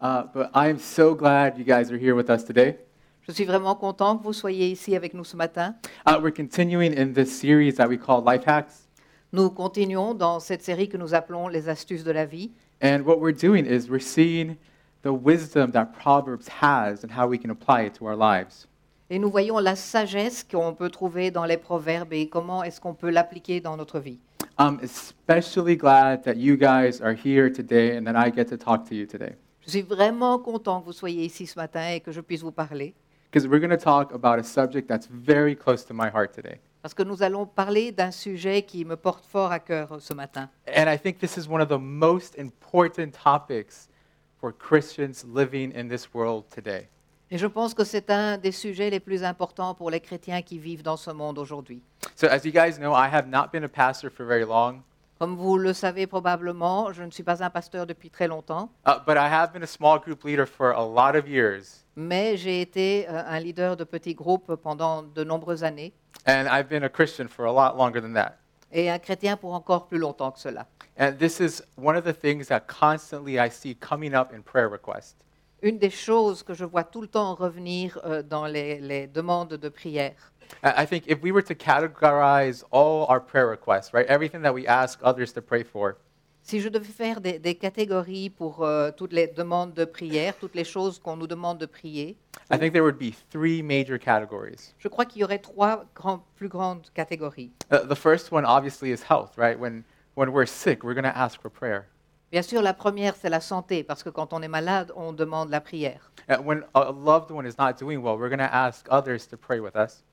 Uh, but I am so glad you guys are here with us today. Je suis vraiment content que vous soyez ici avec nous ce matin. Uh, we're continuing in this series that we call Life Hacks. Nous continuons dans cette série que nous appelons les astuces de la vie. And what we're doing is we're seeing the wisdom that Proverbs has and how we can apply it to our lives. Et nous voyons la sagesse qu'on peut trouver dans les proverbes et comment est-ce qu'on peut l'appliquer dans notre vie. I'm especially glad that you guys are here today and that I get to talk to you today. Je suis vraiment content que vous soyez ici ce matin et que je puisse vous parler. Because we're going to talk about a subject that's very close to my heart today. Parce que nous allons parler d'un sujet qui me porte fort à cœur ce matin. And I think this is one of the most important topics for Christians living in this world today. Et je pense que c'est un des sujets les plus importants pour les chrétiens qui vivent dans ce monde aujourd'hui. So, as you guys know, I have not been a pastor for very long, Comme vous le savez probablement, je ne suis pas un pasteur depuis très longtemps, uh, but I have been a small group leader for a lot of years. mais j'ai été euh, un leader de petits groupes pendant de nombreuses années And I've been a Christian for a lot longer than that. et un chrétien pour encore plus longtemps que cela. And this is one of the things that constantly I see coming up in prayer requests. Une des choses que je vois tout le temps revenir euh, dans les, les demandes de prière, I think if we were to categorize all our prayer requests, right, everything that we ask others to pray for, si je devais faire des, des catégories pour euh, toutes les demandes de prière, toutes les choses qu'on nous demande de prier, I think there would be three major categories. je crois qu'il y aurait trois grands- plus grandes catégories. Uh, the first one, obviously, is health, right? When, when we're sick, we're going to ask for prayer. Bien sûr, la première, c'est la santé, parce que quand on est malade, on demande la prière.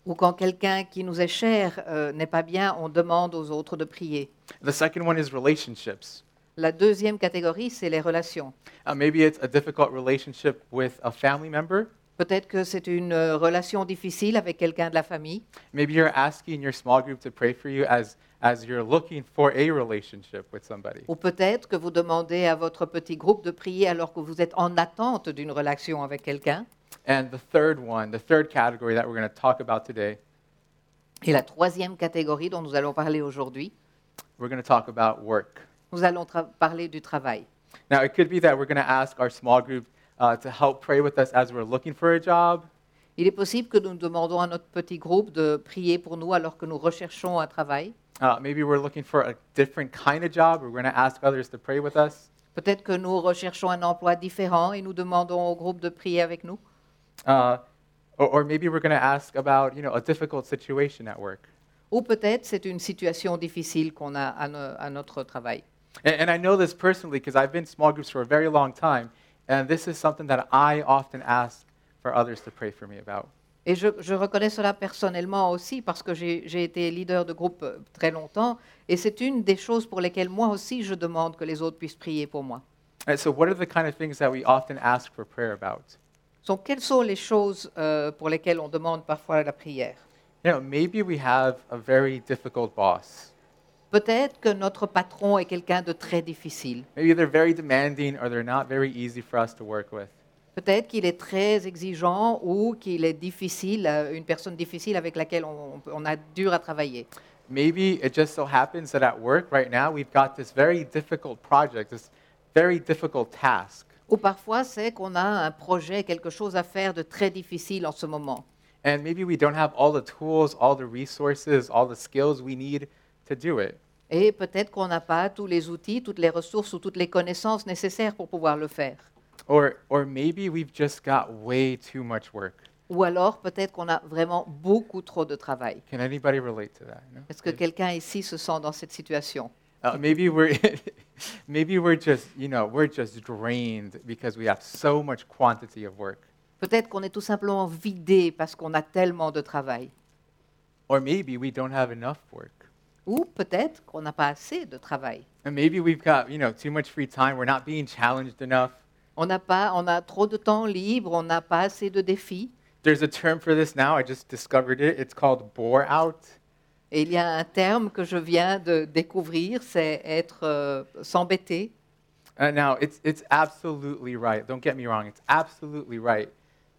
Ou quand quelqu'un qui nous est cher euh, n'est pas bien, on demande aux autres de prier. The second one is relationships. La deuxième catégorie, c'est les relations. Uh, maybe it's a difficult relationship with a family member. Peut-être que c'est une euh, relation difficile avec quelqu'un de la famille. Maybe you're asking your small group to pray for you as, as you're looking for a relationship with somebody. Ou peut-être que vous demandez à votre petit groupe de prier alors que vous êtes en attente d'une relation avec quelqu'un. And the third one, the third category that we're going to talk about today, Et la troisième catégorie dont nous allons parler aujourd'hui, we're going to talk about work. nous allons tra- parler du travail. Now, it could be that we're going to ask our small group uh, to help pray with us as we're looking for a job. Il est possible que nous demandons à notre petit groupe de prier pour nous alors que nous recherchons un travail. Uh, maybe we're looking for a different kind of job. We're going to ask others to pray with us. Peut-être que nous recherchons un emploi différent et nous demandons au groupe de prier avec nous. Uh, or, or maybe we're going to ask about, you know, a difficult situation at work. Ou peut-être c'est une situation difficile qu'on a à, no- à notre travail. And, and I know this personally because I've been in small groups for a very long time, and this is something that I often ask for others to pray for me about. Et je, je reconnais cela personnellement aussi parce que j'ai été leader de groupe euh, très longtemps et c'est une des choses pour lesquelles moi aussi je demande que les autres puissent prier pour moi. And so, what are the kind of things that we often ask for prayer about? Donc quelles sont les choses euh, pour lesquelles on demande parfois la prière? You know, maybe we have a very difficult boss. Peut-être que notre patron est quelqu'un de très difficile. Maybe they're very demanding or they're not very easy for us to work with. Peut-être qu'il est très exigeant ou qu'il est difficile, euh, une personne difficile avec laquelle on, on a dur à travailler. Maybe it just so happens that at work right now we've got this very difficult project, this very difficult task. Ou parfois c'est qu'on a un projet, quelque chose à faire de très difficile en ce moment. And maybe we don't have all the tools, all the resources, all the skills we need to do it. Et peut-être qu'on n'a pas tous les outils, toutes les ressources ou toutes les connaissances nécessaires pour pouvoir le faire. Or, or maybe we've just got way too much work. Ou alors peut-être qu'on a vraiment beaucoup trop de travail. Can anybody relate to that? No? Est-ce que quelqu'un ici se sent dans cette situation? Uh, maybe we're maybe we're just you know we're just drained because we have so much quantity of work. Peut-être qu'on est tout simplement vidé parce qu'on a tellement de travail. Or maybe we don't have enough work. Ou peut-être qu'on n'a pas assez de travail. And maybe we've got you know too much free time. We're not being challenged enough. On n'a pas, on a trop de temps libre, on n'a pas assez de défis. There's a term for this now. I just discovered it. It's called bore out. Et il y a un terme que je viens de découvrir, c'est être euh, s'embêter. Uh, now, it's, it's absolutely right. Don't get me wrong. It's absolutely right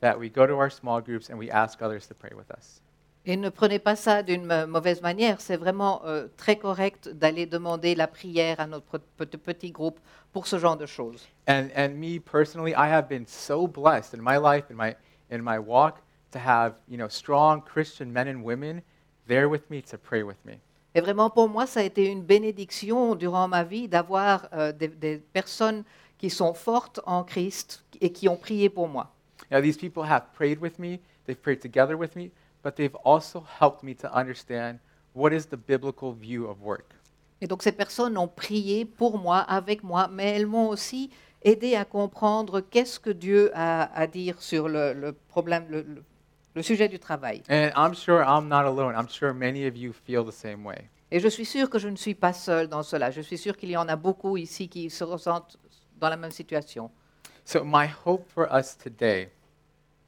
that we go to our small groups and we ask others to pray with us. Et ne prenez pas ça d'une ma- mauvaise manière, c'est vraiment euh, très correct d'aller demander la prière à notre pe- petit groupe pour ce genre de choses. And, and me personally, I have been so blessed in my life, in my, in my walk, to have you know, strong Christian men and women there with me to pray with me. Et vraiment pour moi, ça a été une bénédiction durant ma vie d'avoir euh, des, des personnes qui sont fortes en Christ et qui ont prié pour moi. Now, these people have prayed with me, they've prayed together with me, but they've also helped me to understand what is the biblical view of work. Et donc ces personnes ont prié pour moi, avec moi, mais elles m'ont aussi aidé à comprendre qu'est-ce que Dieu a à dire sur le, le problème, le, le- le sujet du travail. And I'm sure I'm not alone. I'm sure many of you feel the same way. Et je suis sûre que je ne suis pas seule dans cela. Je suis sûre qu'il y en a beaucoup ici qui se ressentent dans la même situation. So, my hope for us today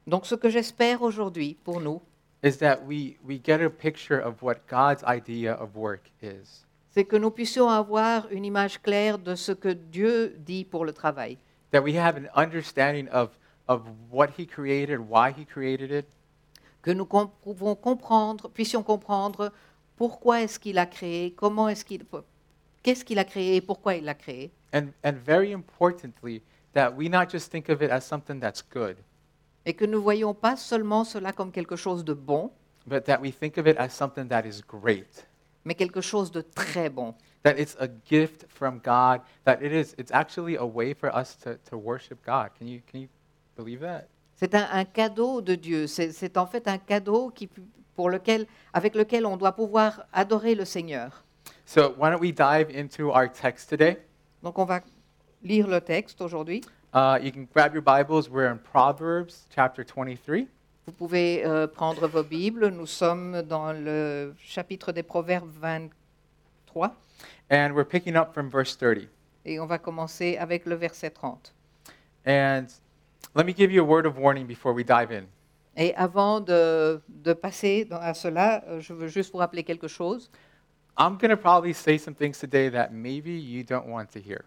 Donc ce que j'espère aujourd'hui pour nous, is that we, we get a picture of what God's idea of work is. c'est que nous puissions avoir une image claire de ce que Dieu dit pour le travail. That we have an understanding of, of what He created, why He created it, Que nous com- pouvons comprendre, puissions comprendre pourquoi est-ce qu'il a créé, comment est-ce qu'il, qu'est-ce qu'il a créé et pourquoi il l'a créé. and, and very importantly, that we not just think of it as something that's good, Et que nous ne voyons pas seulement cela comme quelque chose de bon, but that we think of it as something that is great. mais quelque chose de très bon. That it's a gift from God, that it is, it's actually a way for us to, to worship God. Can you, can you believe that? C'est un, un cadeau de Dieu. C'est c'est en fait un cadeau qui, pour lequel, avec lequel on doit pouvoir adorer le Seigneur. So, why don't we dive into our text today? Donc on va lire le texte aujourd'hui. Uh, you can grab your Bibles. We're in Proverbs chapter 23. Vous pouvez euh, prendre vos Bibles. Nous sommes dans le chapitre des Proverbes 23 And we're picking up from verse 30. et on va commencer avec le verset 30. And let me give you a word of warning before we dive in. Et avant de, de passer dans- à cela, euh, je veux juste vous rappeler quelque chose. I'm going to probably say some things today that maybe you don't want to hear.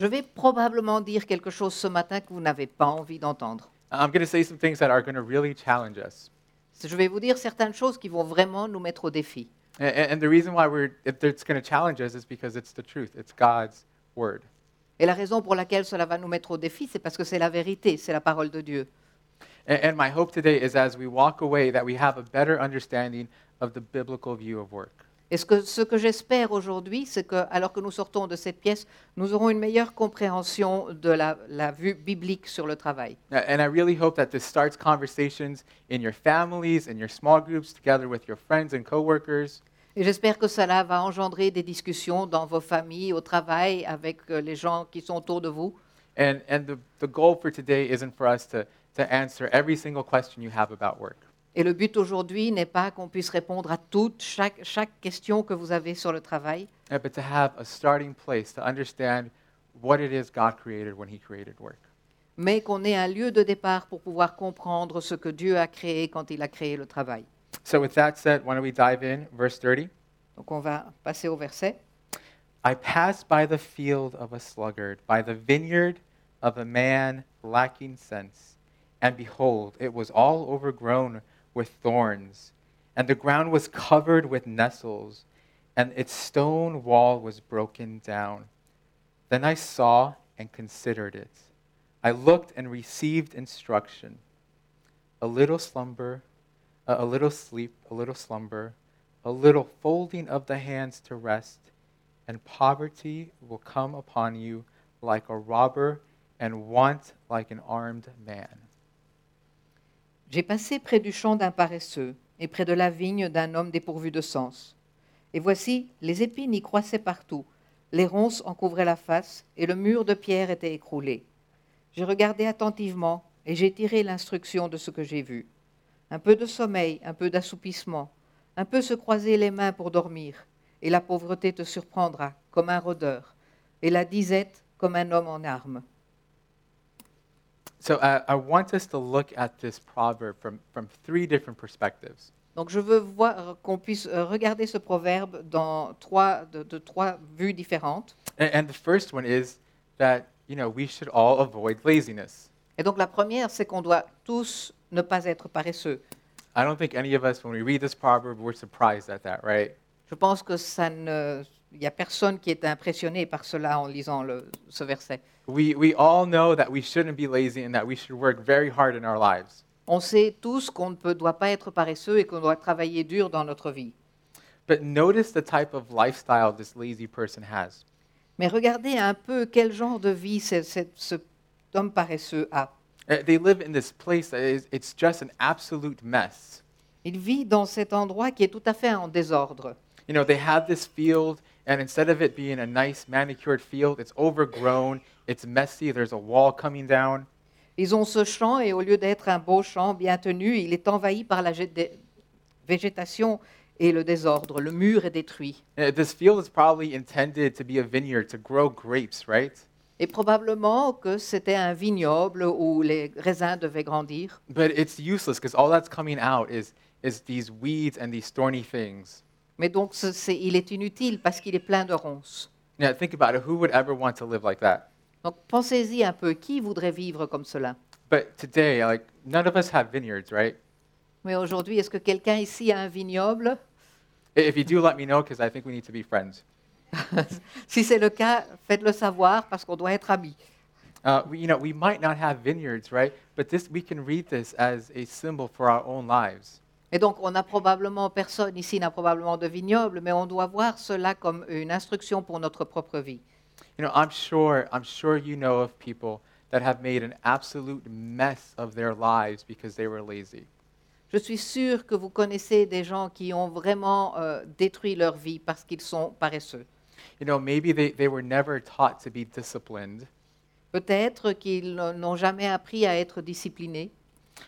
Je vais probablement dire quelque chose ce matin que vous n'avez pas envie d'entendre. I'm going to say some things that are going to really challenge us. Je vais vous dire certaines choses qui vont vraiment nous mettre au défi. And, and the reason why we're, if it's going to challenge us is because it's the truth. It's God's word. Et la raison pour laquelle cela va nous mettre au défi, c'est parce que c'est la vérité, c'est la parole de Dieu. And, and my hope today is as we walk away that we have a better understanding of the biblical view of work. Et ce que, ce que j'espère aujourd'hui, c'est que, alors que nous sortons de cette pièce, nous aurons une meilleure compréhension de la, la vue biblique sur le travail. And I really hope that this starts conversations in your families, in your small groups, together with your friends and coworkers. Et j'espère que cela va engendrer des discussions dans vos familles, au travail, avec euh, les gens qui sont autour de vous. And, and the, the goal for today isn't for us to, to answer every single question you have about work. Et le but aujourd'hui n'est pas qu'on puisse répondre à toute, chaque, chaque question que vous avez sur le travail, uh, but to have a starting place to understand what it is God created when He created work. mais qu'on ait un lieu de départ pour pouvoir comprendre ce que Dieu a créé quand il a créé le travail. So, with that said, why don't we dive in? Verse 30. Donc on va passer au verset. I passed by the field of a sluggard, by the vineyard of a man lacking sense. And behold, it was all overgrown with thorns, and the ground was covered with nettles, and its stone wall was broken down. Then I saw and considered it. I looked and received instruction. A little slumber, a a little sleep, a little slumber, a little folding of the hands to rest and poverty will come upon you like a robber, and want like an armed man. J'ai passé près du champ d'un paresseux et près de la vigne d'un homme dépourvu de sens. Et voici, les épines y croissaient partout, les ronces en couvraient la face, et le mur de pierre était écroulé. J'ai regardé attentivement, et j'ai tiré l'instruction de ce que j'ai vu. Un peu de sommeil, un peu d'assoupissement, un peu se croiser les mains pour dormir, et la pauvreté te surprendra comme un rôdeur, et la disette comme un homme en armes. So uh, I want us to look at this proverb from, from three different perspectives. Donc je veux voir qu'on puisse euh, regarder ce proverbe dans trois, de, de trois vues différentes. And, and the first one is that, you know, we should all avoid laziness. Et donc la première, c'est qu'on doit tous ne pas être paresseux. I don't think any of us, when we read this proverb, we're surprised at that, right? Je pense que ça ne, il n'y a personne qui est impressionné par cela en lisant le- ce verset. We, we all know that we shouldn't be lazy and that we should work very hard in our lives. On sait tous qu'on ne peut- doit pas être paresseux et qu'on doit travailler dur dans notre vie. But notice the type of lifestyle this lazy person has. Mais regardez un peu quel genre de vie ce- ce- cet homme paresseux a. Uh, They live in this place that is, it's just an absolute mess. Il vit dans cet endroit qui est tout à fait en désordre. You know, they have this field, and instead of it being a nice manicured field, it's overgrown, it's messy, there's a wall coming down. Ils ont ce champ et au lieu d'être un beau champ bien tenu, il est envahi par la gé- végétation et le désordre. Le mur est détruit. Uh, This field is probably intended to be a vineyard to grow grapes, right? Et probablement que c'était un vignoble où les raisins devaient grandir. But it's useless because all that's coming out is, is these weeds and these thorny things. Mais donc il est inutile parce qu'il est plein de ronces. Now, think about it. Who would ever want to live like that? Donc pensez-y un peu, qui voudrait vivre comme cela? But today, like, none of us have vineyards, right? Mais aujourd'hui, est-ce que quelqu'un ici a un vignoble? If you do, let me know because I think we need to be friends. Si c'est le cas, faites-le savoir parce qu'on doit être amis. Uh, we, you know, we might not have vineyards, right? But this, we can read this as a symbol for our own lives. Et donc, on a probablement, personne ici n'a probablement de vignoble, mais on doit voir cela comme une instruction pour notre propre vie. You know, I'm sure, I'm sure you know of people that have made an absolute mess of their lives because they were lazy. Je suis sûre que vous connaissez des gens qui ont vraiment euh, détruit leur vie parce qu'ils sont paresseux. You know, maybe they, they were never taught to be disciplined, Peut-être qu'ils n'ont jamais appris à être disciplinés,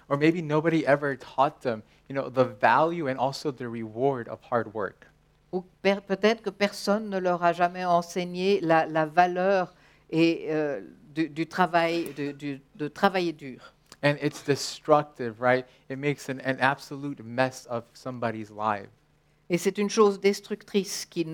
or maybe nobody ever taught them, you know, the value and also the reward of hard work. ou peut-être que personne ne leur a jamais enseigné la, la valeur et, euh, du, du travail, de, du- de travailler dur. And it's destructive, right? It makes an, an absolute mess of somebody's life. Et c'est une chose destructrice qui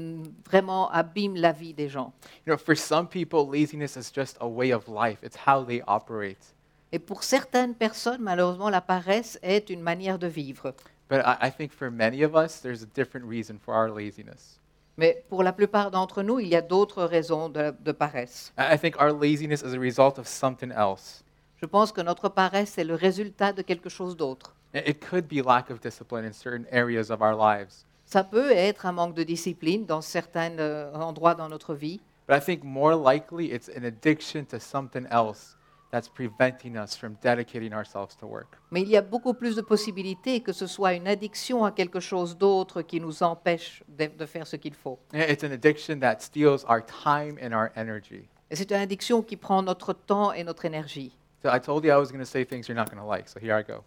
vraiment abîme la vie des gens. You know, for some people, laziness is just a way of life. It's how they operate. Et pour certaines personnes, malheureusement, la paresse est une manière de vivre. But I, I think for many of us, there's a different reason for our laziness. Mais pour la plupart d'entre nous, il y a d'autres raisons de, de paresse. I I think our laziness is a result of something else. Je pense que notre paresse est le résultat de quelque chose d'autre. It it could be lack of discipline in certain areas of our lives. Ça peut être un manque de discipline dans certains euh, endroits dans notre vie, But I think more likely it's an addiction to something else that's preventing us from dedicating ourselves to work. mais il y a beaucoup plus de possibilités que ce soit une addiction à quelque chose d'autre qui nous empêche de, de faire ce qu'il faut. It's an addiction that steals our time and our energy. Et c'est une addiction qui prend notre temps et notre énergie. So I told you I was going to say things you're not going to like, so here I go.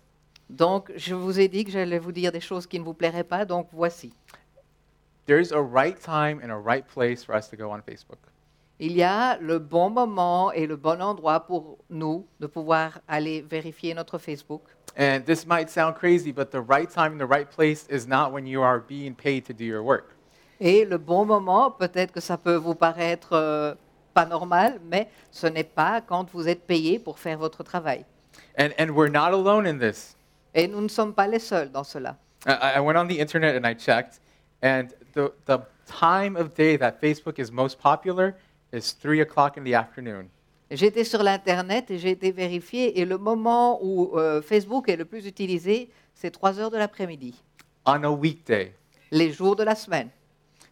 Donc, je vous ai dit que j'allais vous dire des choses qui ne vous plairaient pas, donc voici. There's a right time and a right place for us to go on Facebook. Il y a le bon moment et le bon endroit pour nous de pouvoir aller vérifier notre Facebook. And this might sound crazy, but the right time and the right place is not when you are being paid to do your work. Et le bon moment, peut-être que ça peut vous paraître euh, pas normal, mais ce n'est pas quand vous êtes payé pour faire votre travail. And, and we're not alone in this. Et nous ne sommes pas les seuls dans cela. I, I went on the internet and I checked, and the, the time of day that Facebook is most popular is 3 o'clock in the afternoon. J'étais sur l'Internet et j'ai été vérifié, et le moment où euh, Facebook est le plus utilisé, c'est 3 heures de l'après-midi, on a weekday. les jours de la semaine.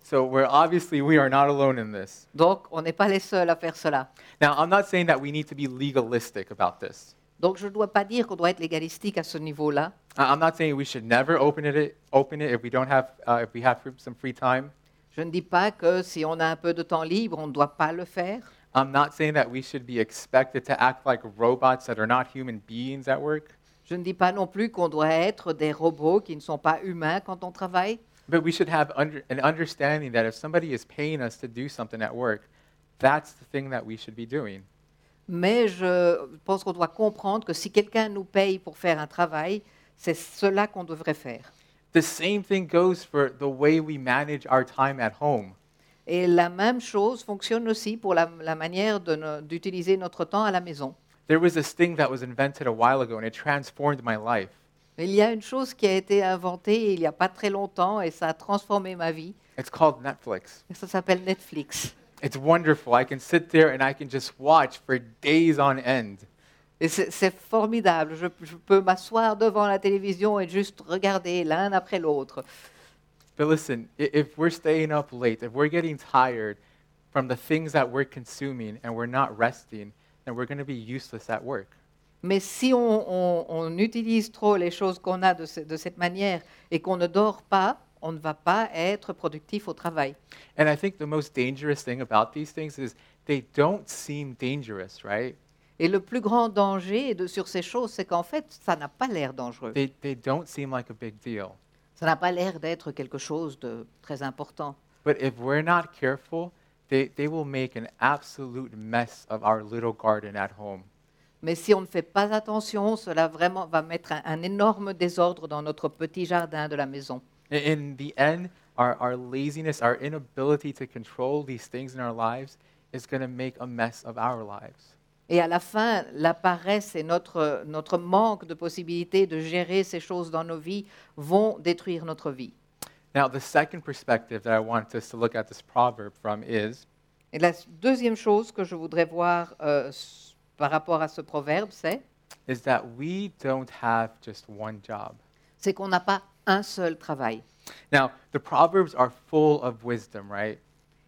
So we're obviously we are not alone in this. Donc, on n'est pas les seuls à faire cela. Now, I'm not saying that we need to be legalistic about this. Donc, je ne dois pas dire qu'on doit être légalistique à ce niveau-là. I- I'm not saying we should never open it open it if we don't have uh, if we have some free time. Je ne dis pas que si on a un peu de temps libre, on ne doit pas le faire. I'm not saying that we should be expected to act like robots that are not human beings at work. Je ne dis pas non plus qu'on doit être des robots qui ne sont pas humains quand on travaille. But we should have under, an understanding that if somebody is paying us to do something at work, that's the thing that we should be doing. Mais je pense qu'on doit comprendre que si quelqu'un nous paye pour faire un travail, c'est cela qu'on devrait faire. The same thing goes for the way we manage our time at home. Et la même chose fonctionne aussi pour la, la manière de no- d'utiliser notre temps à la maison. There was this thing that was invented a while ago and it transformed my life. Il y a une chose qui a été inventée il n'y a pas très longtemps et ça a transformé ma vie. It's called Netflix. Et ça s'appelle Netflix. It's wonderful. I can sit there and I can just watch for days on end. Et c'est formidable. Je, je peux m'asseoir devant la télévision et juste regarder l'un après l'autre. But listen, if we're staying up late, if we're getting tired from the things that we're consuming and we're not resting, then we're going to be useless at work. Mais si on, on- on utilise trop les choses qu'on a de, ce- de cette manière et qu'on ne dort pas, on ne va pas être productif au travail. And I think the most dangerous thing about these things is they don't seem dangerous, right? Et le plus grand danger de, sur ces choses, c'est qu'en fait, ça n'a pas l'air dangereux. They, they don't seem like a big deal. Ça n'a pas l'air d'être quelque chose de très important. But if we're not careful, they, they will make an absolute mess of our little garden at home. Mais si on ne fait pas attention, cela vraiment va mettre un, un énorme désordre dans notre petit jardin de la maison. In- the end, our, our laziness, our inability to control these things in our lives is going to make a mess of our lives. Et à la fin, la paresse et notre, notre manque de possibilité de gérer ces choses dans nos vies vont détruire notre vie. Now, the second perspective that I want us to look at this proverb from is Et la deuxième chose que je voudrais voir euh, par rapport à ce proverbe, c'est is that we don't have just one job. c'est qu'on n'a pas un seul travail. Now, the proverbs are full of wisdom, right?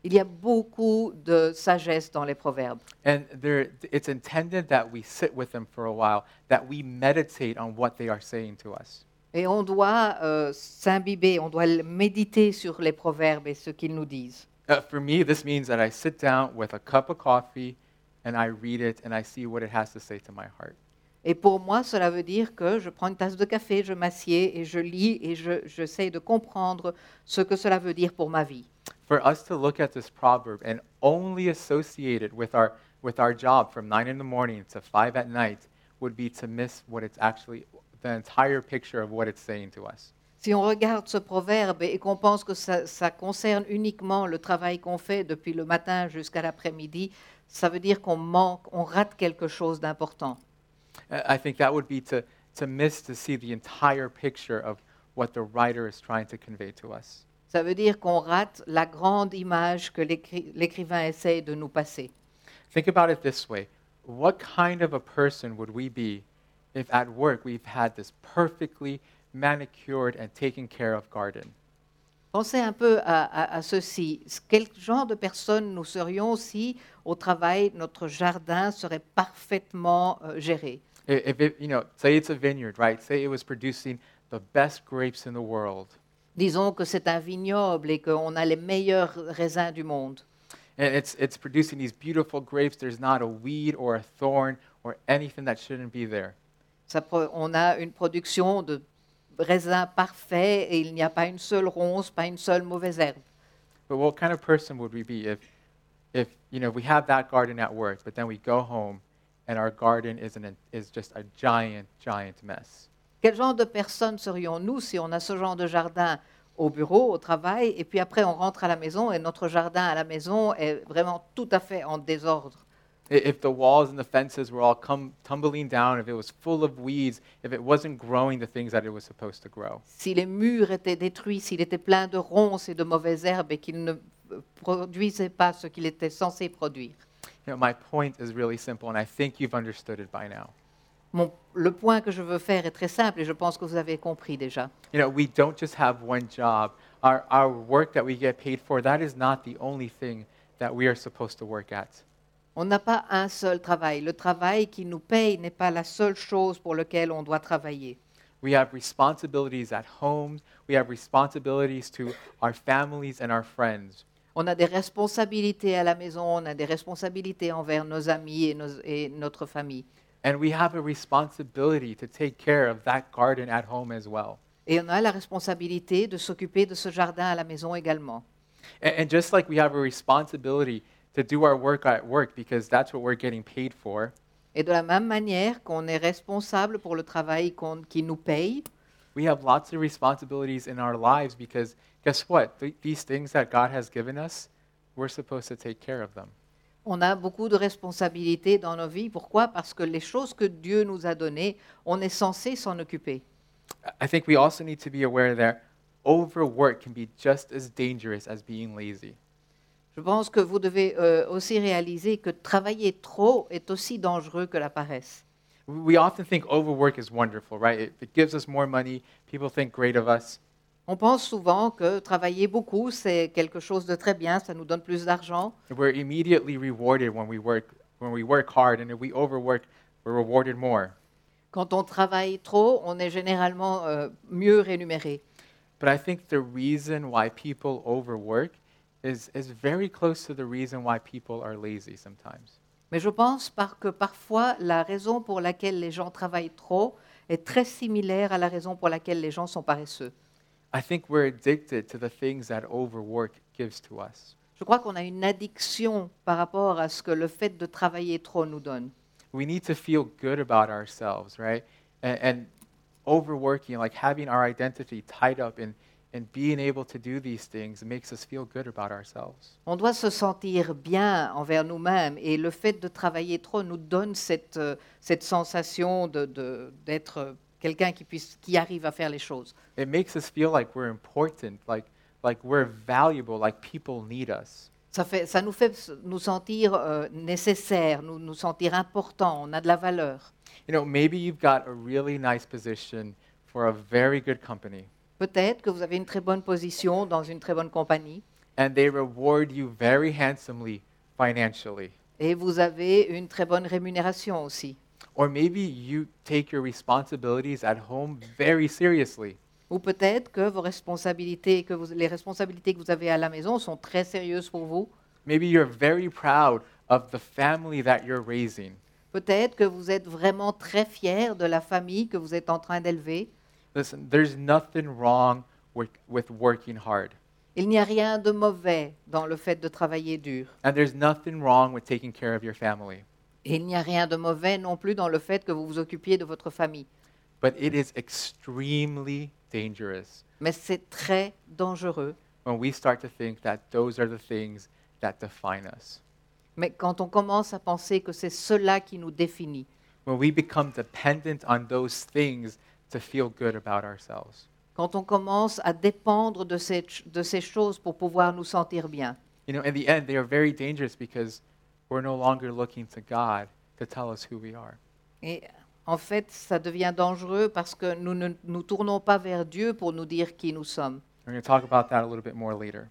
Il y a beaucoup de sagesse dans les proverbes. And they're, it's intended that we sit with them for a while, that we meditate on what they are saying to us. Et on doit euh, s'imbiber, on doit méditer sur les proverbes et ce qu'ils nous disent. Uh, for me, this means that I sit down with a cup of coffee and I read it and I see what it has to say to my heart. Et pour moi, cela veut dire que je prends une tasse de café, je m'assieds et je lis et je- j'essaie de comprendre ce que cela veut dire pour ma vie. For us to look at this proverb and only associate it with our, with our job from 9 in the morning to 5 at night would be to miss what it's actually, the entire picture of what it's saying to us. Si on regarde ce proverbe et qu'on pense que ça, ça concerne uniquement le travail qu'on fait depuis le matin jusqu'à l'après-midi, ça veut dire qu'on manque, on rate quelque chose d'important. I think that would be to, to miss to see the entire picture of what the writer is trying to convey to us. Ça veut dire qu'on rate la grande image que l'écri- l'écrivain essaie de nous passer. Think about it this way What kind of a person would we be if at work we've had this perfectly manicured and taken care of garden? Pensez un peu à, à- à ceci. Quel genre de personne nous serions si, au travail, notre jardin serait parfaitement euh, géré? If it, you know, say it's a vineyard, right? Say it was producing the best grapes in the world, Disons que c'est un vignoble et qu'on a les meilleurs raisins du monde. and it's it's producing these beautiful grapes. There's not a weed or a thorn or anything that shouldn't be there. Ça pro- on a une production de raisins parfaits et il n'y a pas une seule ronce, pas une seule mauvaise herbe. But what kind of person would we be if, if you know, we have that garden at work, but then we go home and our garden is an, is just a giant, giant mess? Quel genre de personne serions-nous si on a ce genre de jardin au bureau, au travail, et puis après on rentre à la maison et notre jardin à la maison est vraiment tout à fait en désordre? I- If the walls and the fences were all come tumbling down, if it was full of weeds, if it wasn't growing the things that it was supposed to grow. Si les murs étaient détruits, s'il était plein de ronces et de mauvaises herbes et qu'il ne euh, produisait pas ce qu'il était censé produire. You know, my point is really simple, and I think you've understood it by now. Mon- le point que je veux faire est très simple et je pense que vous avez compris déjà. You know, we don't just have one job. Our, our work that we get paid for, that is not the only thing that we are supposed to work at. On n'a pas un seul travail. Le travail qui nous paye n'est pas la seule chose pour laquelle on doit travailler. We have responsibilities at home. We have responsibilities to our families and our friends. On a des responsabilités à la maison, on a des responsabilités envers nos amis et, nos- et notre famille. And we have a responsibility to take care of that garden at home as well. Et on a la responsabilité de s'occuper de ce jardin à la maison également. And, and just like we have a responsibility to do our work at work because that's what we're getting paid for, Et de la même manière qu'on est responsable pour le travail qu'on- qui nous paye, we have lots of responsibilities in our lives because guess what? Th- these things that God has given us, we're supposed to take care of them. On a beaucoup de responsabilités dans nos vies. Pourquoi? Parce que les choses que Dieu nous a données, on est censé s'en occuper. I think we also need to be aware that overwork can be just as dangerous as being lazy. Je pense que vous devez euh, aussi réaliser que travailler trop est aussi dangereux que la paresse. We often think overwork is wonderful, right? It, it gives us more money. People think great of us. On pense souvent que travailler beaucoup, c'est quelque chose de très bien, ça nous donne plus d'argent. We're immediately rewarded when we work when we work hard, and if we overwork, we're rewarded more. Quand on travaille trop, on est généralement euh, mieux rémunéré. But I think the reason why people overwork is, is very close to the reason why people are lazy sometimes. Mais je pense par que parfois la raison pour laquelle les gens travaillent trop est très similaire à la raison pour laquelle les gens sont paresseux. I think we're addicted to the things that overwork gives to us. Je crois qu'on a une addiction par rapport à ce que le fait de travailler trop nous donne. We need to feel good about ourselves, right? And, and overworking, like having our identity tied up in, in being able to do these things, makes us feel good about ourselves. On doit se sentir bien envers nous-mêmes et le fait de travailler trop nous donne cette, euh, cette sensation de- de- d'être euh, quelqu'un qui, puisse, qui arrive à faire les choses. It makes us feel like we're important, like, like we're valuable, like people need us. Ça, fait, ça nous fait nous sentir euh, nécessaires, nous, nous sentir importants, on a de la valeur. You know, maybe you've got a really nice position for a very good company, Peut-être que vous avez une très bonne position dans une très bonne compagnie and they reward you very handsomely financially. et vous avez une très bonne rémunération aussi. Or maybe you take your responsibilities at home very seriously. Ou peut-être que vos responsabilités, que vous- les responsabilités que vous avez à la maison sont très sérieuses pour vous. Maybe you're very proud of the family that you're raising. Peut-être que vous êtes vraiment très fier de la famille que vous êtes en train d'élever. Listen, there's nothing wrong with, with working hard. Il n'y a rien de mauvais dans le fait de travailler dur. And there's nothing wrong with taking care of your family. Et il n'y a rien de mauvais non plus dans le fait que vous vous occupiez de votre famille. But it is extremely dangerous Mais c'est très dangereux. when we start to think that those are the things that define us. Mais quand on commence à penser que c'est cela qui nous définit, When we become dependent on those things to feel good about ourselves. quand on commence à dépendre de ces, ch- de ces choses pour pouvoir nous sentir bien, You know, in the end, they are very dangerous because we're no longer looking to God to tell us who we are. Et en fait, ça devient dangereux parce que nous ne nous tournons pas vers Dieu pour nous dire qui nous sommes. We're going to talk about that a little bit more later.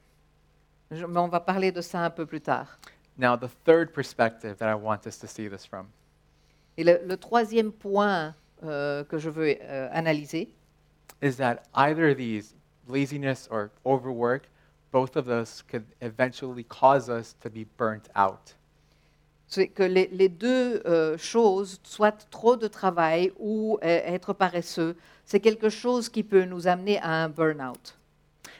Je- mais on va parler de ça un peu plus tard. Now, the third perspective that I want us to see this from Et le, le troisième point euh, que je veux euh, analyser, is that either of these, laziness or overwork, both of those could eventually cause us to be burnt out. C'est que les, les deux euh, choses, soit trop de travail ou euh, être paresseux, c'est quelque chose qui peut nous amener à un burn-out.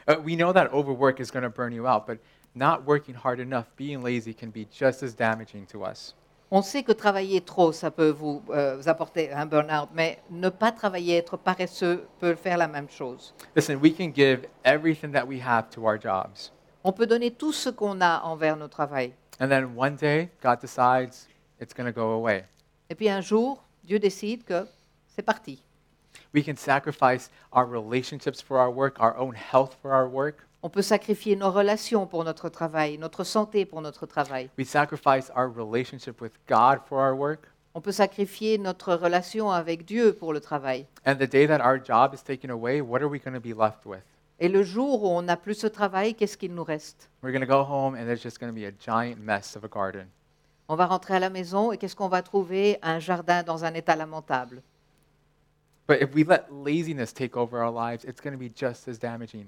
Uh, we know that overwork is going to burn you out, but not working hard enough, being lazy, can be just as damaging to us. On sait que travailler trop, ça peut vous, euh, vous apporter un burn-out, mais ne pas travailler, être paresseux peut faire la même chose. Listen, we can give everything that we have to our jobs. On peut donner tout ce qu'on a envers nos travail. And then one day, God decides it's going to go away. Et puis un jour, Dieu décide que c'est parti. We can sacrifice our relationships for our work, our own health for our work. On peut sacrifier nos relations pour notre travail, notre santé pour notre travail. We sacrifice our relationship with God for our work. On peut sacrifier notre relation avec Dieu pour le travail. And the day that our job is taken away, what are we going to be left with? Et le jour où on n'a plus ce travail, qu'est-ce qu'il nous reste? We're going to go home and there's just going to be a giant mess of a garden. On va rentrer à la maison et qu'est-ce qu'on va trouver? Un jardin dans un état lamentable. But if we let laziness take over our lives, it's going to be just as damaging.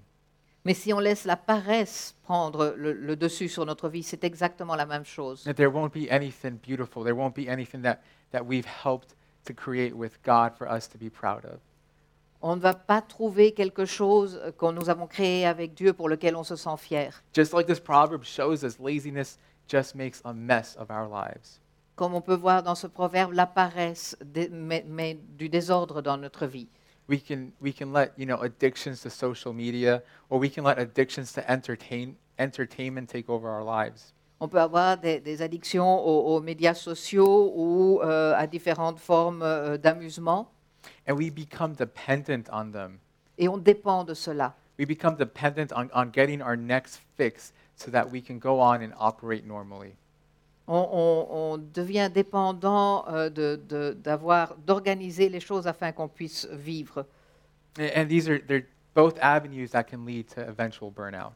Mais si on laisse la paresse prendre le, le dessus sur notre vie, c'est exactement la même chose. That there won't be anything beautiful. There won't be anything that, that we've helped to create with God for us to be proud of. On ne va pas trouver quelque chose euh, que nous avons créé avec Dieu pour lequel on se sent fier. Just like this proverb shows us, laziness just makes a mess of our lives. Comme on peut voir dans ce proverbe, la paresse dé- met, met du désordre dans notre vie. We can, we can let you know, addictions to social media or we can let addictions to entertain, entertainment take over our lives. On peut avoir des, des addictions aux, aux médias sociaux ou euh, à différentes formes euh, d'amusement. And we become dependent on them. Et on dépend de cela. We become dependent on, on getting our next fix so that we can go on and operate normally. On, on- on devient dépendant euh, de- de- d'avoir, d'organiser les choses afin qu'on puisse vivre. And, and these are they're both avenues that can lead to eventual burnout.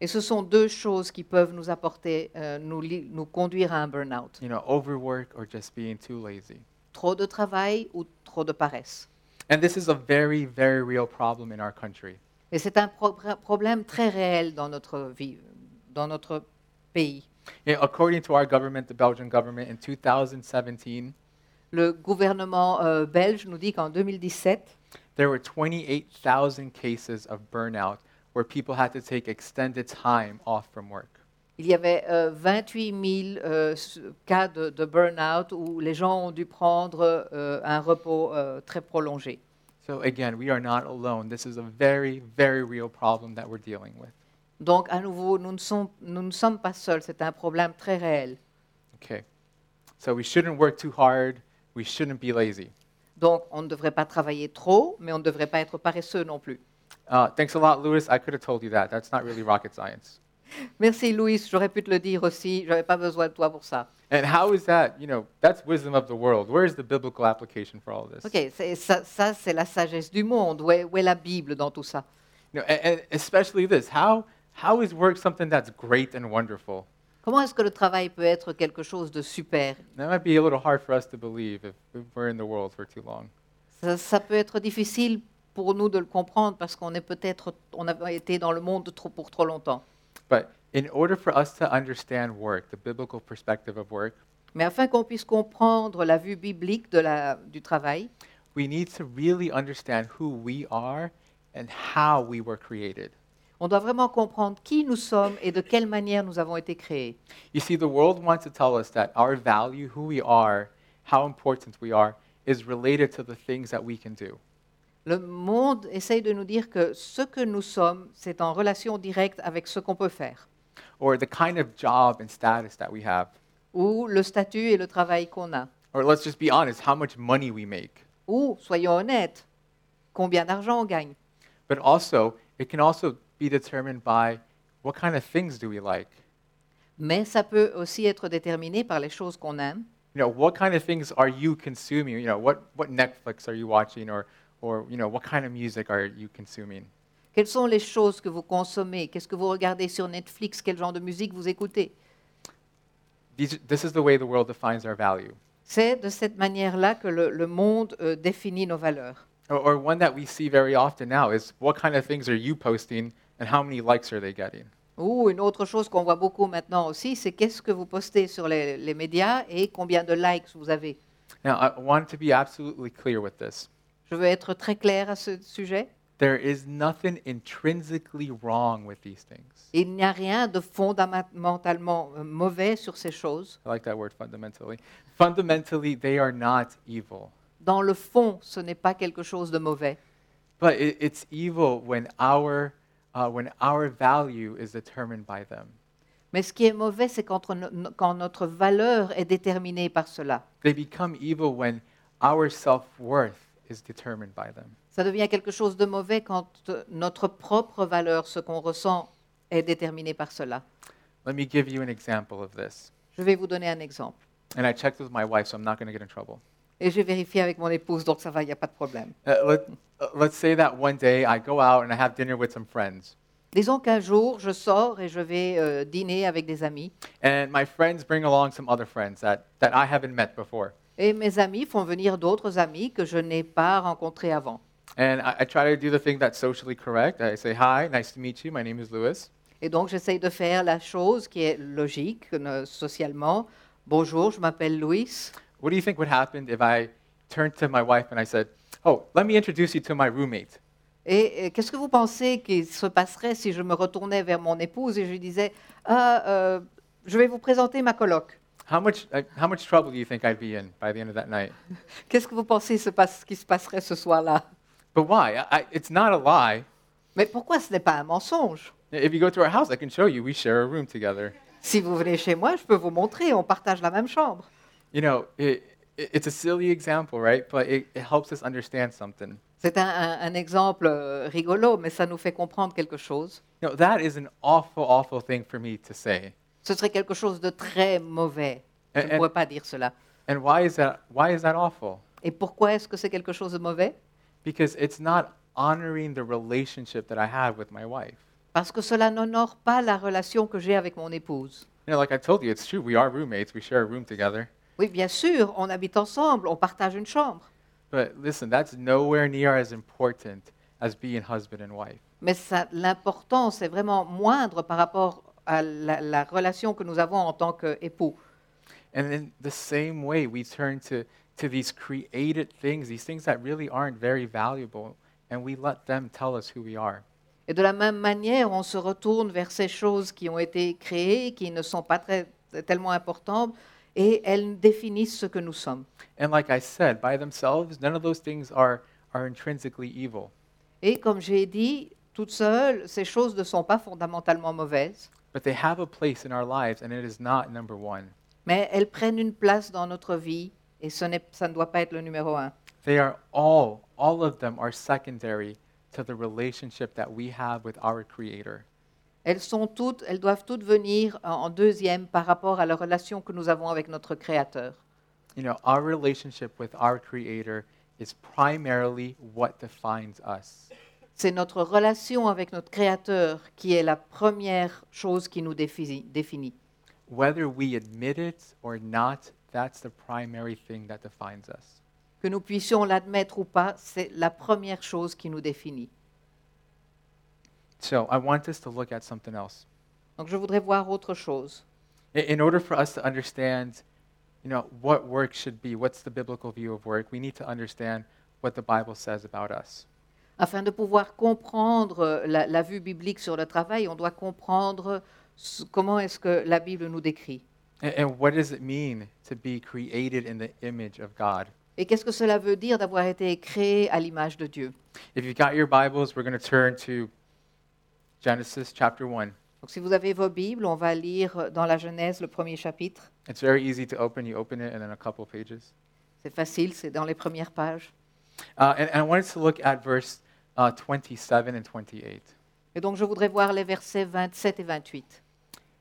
Et ce sont deux choses qui peuvent nous apporter, euh, nous, li- nous conduire à un burn-out. You know, overwork or just being too lazy. Trop de travail ou trop de paresse. And this is a very, very real problem in our country. Et c'est un pro- problème très réel dans notre vie, dans notre pays. Know, according to our government, the Belgian government, in 2017, Le gouvernement euh, belge nous dit qu'en 2017, there were 28,000 cases of burnout where people had to take extended time off from work. Il y avait euh, 28 000 euh, cas de, de burn-out où les gens ont dû prendre euh, un repos euh, très prolongé. So again, we are not alone. This is a very, very real problem that we're dealing with. Donc, à nouveau, nous ne, sommes- nous ne sommes pas seuls, c'est un problème très réel. Okay. So we shouldn't work too hard. We shouldn't be lazy. Donc, on ne devrait pas travailler trop, mais on ne devrait pas être paresseux non plus. Uh, thanks a lot, Lewis. I could have told you that. That's not really rocket science. Merci, Louis, j'aurais pu te le dire aussi, je n'avais pas besoin de toi pour ça. And how is that? You know, that's wisdom of the world. Where is the biblical application for all this? Ok, c'est- ça, ça, c'est la sagesse du monde. Où est, où est la Bible dans tout ça? You know, and, and especially this. How how is work something that's great and wonderful? Comment est-ce que le travail peut être quelque chose de super? That might be a little hard for us to believe if, if we're in the world for too long. ça, ça peut être difficile pour nous de le comprendre parce qu'on est peut-être, on a été dans le monde trop, pour trop longtemps. But in order for us to understand work, the biblical perspective of work, Mais afin qu'on puisse comprendre la vue biblique de la, du travail, we need to really understand who we are and how we were created. on doit vraiment comprendre qui nous sommes et de quelle manière nous avons été créés. You see, the world wants to tell us that our value, who we are, how important we are, is related to the things that we can do. Le monde essaye de nous dire que ce que nous sommes, c'est en relation directe avec ce qu'on peut faire, or the kind of job and status that we have. ou le statut et le travail qu'on a, Or let's just be honest, how much money we make. ou, soyons honnêtes, combien d'argent on gagne. But also, it can also be determined by what kind of things do we like? Mais ça peut aussi être déterminé par les choses qu'on aime. You know, what kind of things are you consuming? You know, what, what Netflix are you watching or, or, you know, what kind of music are you consuming? Quelles sont les choses que vous consommez? Qu'est-ce que vous regardez sur Netflix? Quel genre de musique vous écoutez? These, this is the way the world defines our value. C'est de cette manière-là que le, le monde euh, définit nos valeurs. Or, or one that we see very often now is what kind of things are you posting and how many likes are they getting? Ou une autre chose qu'on voit beaucoup maintenant aussi, c'est qu'est-ce que vous postez sur les, les médias et combien de likes vous avez? Now, I want to be absolutely clear with this. Je veux être très clair à ce sujet. There is nothing intrinsically wrong with these things. Il n'y a rien de fondamentalement euh, mauvais sur ces choses. I like that word fundamentally. Fundamentally, they are not evil. Dans le fond, ce n'est pas quelque chose de mauvais. But it, it's evil when our, uh, when our value is determined by them. Mais ce qui est mauvais, c'est quand, no- no- quand notre valeur est déterminée par cela. They become evil when our self worth is determined by them. Ça devient quelque chose de mauvais quand notre propre valeur, ce qu'on ressent, est déterminée par cela. Let me give you an example of this. Je vais vous donner un exemple. And I checked with my wife, so I'm not going to get in trouble. Et j'ai vérifié avec mon épouse, donc ça va, il n'y a pas de problème. Uh, let, uh, let's say that one day I go out and I have dinner with some friends. Disons qu'un jour, je sors et je vais euh, dîner avec des amis. And my friends bring along some other friends that, that I haven't met before. Et mes amis font venir d'autres amis que je n'ai pas rencontrés avant. And I, I try to do the thing that's socially correct. I say, Hi, nice to meet you. My name is Lewis. Et donc, j'essaye de faire la chose qui est logique euh, socialement. Bonjour, je m'appelle Louis. What do you think would happen if I turned to my wife and I said, Oh, let me introduce you to my roommate? Et, qu'est-ce que vous pensez qu'il se passerait si je me retournais vers mon épouse et je lui disais Ah, euh, je vais vous présenter ma coloc How much, how much trouble do you think I'd be in by the end of that night? Qu'est-ce que vous pensez se passe, qui se passerait ce soir-là? But why? I, it's not a lie. Mais pourquoi ce n'est pas un mensonge? If you go to our house, I can show you. We share a room together. Si vous venez chez moi, je peux vous montrer, on partage la même chambre. You know, it, i- it's a silly example, right? But it, it helps us understand something. C'est un, un- un exemple euh, rigolo, mais ça nous fait comprendre quelque chose. You know, that is an awful, awful thing for me to say. Ce serait quelque chose de très mauvais. Je ne pourrais pas dire cela. And why is that? Why is that awful? Et pourquoi est-ce que c'est quelque chose de mauvais? Because it's not honoring the relationship that I have with my wife. Parce que cela n'honore pas la relation que j'ai avec mon épouse. You know, like I told you, it's true. We are roommates. We share a room together. Oui, bien sûr, on habite ensemble, on partage une chambre. But listen, that's nowhere near as important as being husband and wife. Mais ça- l'importance est vraiment moindre par rapport à la, la relation que nous avons en tant qu'époux. And in the same way, we turn to, to these created things, these things that really aren't very valuable, and we let them tell us who we are. Et de la même manière, on se retourne vers ces choses qui ont été créées, qui ne sont pas très, tellement importantes, et elles définissent ce que nous sommes. And like I said, by themselves, none of those things are, are intrinsically evil. Et comme j'ai dit, toutes seules, ces choses ne sont pas fondamentalement mauvaises, But they have a place in our lives, and it is not number one. mais elles prennent une place dans notre vie, et ce ça ne doit pas être le numéro un. They are all, all of them are secondary to the relationship that we have with our Creator. Elles, sont toutes, elles doivent toutes venir en en deuxième par rapport à la relation que nous avons avec notre Créateur. You know, our relationship with our Creator is primarily what defines us. C'est notre relation avec notre Créateur qui est la première chose qui nous défi- définit. Whether we admit it or not, that's the primary thing that defines us. Que nous puissions l'admettre ou pas, c'est la première chose qui nous définit. So I want us to look at something else. Donc je voudrais voir autre chose. In order for us to understand, you know, what work should be, what's the biblical view of work, we need to understand what the Bible says about us. Afin de pouvoir comprendre euh, la, la vue biblique sur le travail, on doit comprendre comment est-ce que la Bible nous décrit. And, and what does it mean to be created in the image of God? Et qu'est-ce que cela veut dire d'avoir été créé à l'image de Dieu? If you've got your Bibles, we're going to turn to Genesis chapter 1. Donc si vous avez vos Bibles, on va lire dans la Genèse le premier chapitre. It's very easy to open. You open it and then a couple pages. C'est facile, c'est dans les premières pages. Uh, and, and I wanted to look at verse uh, 27 and 28. Et donc je voudrais voir les versets 27 et 28.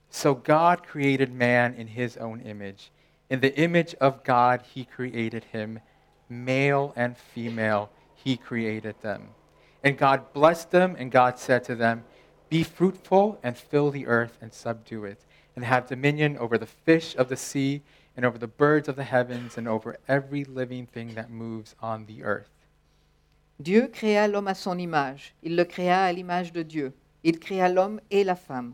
So God created man in his own image. In the image of God, he created him. Male and female, he created them. And God blessed them, and God said to them, Be fruitful and fill the earth and subdue it, and have dominion over the fish of the sea, and over the birds of the heavens, and over every living thing that moves on the earth. Dieu créa l'homme à son image. Il le créa à l'image de Dieu. Il créa l'homme et la femme.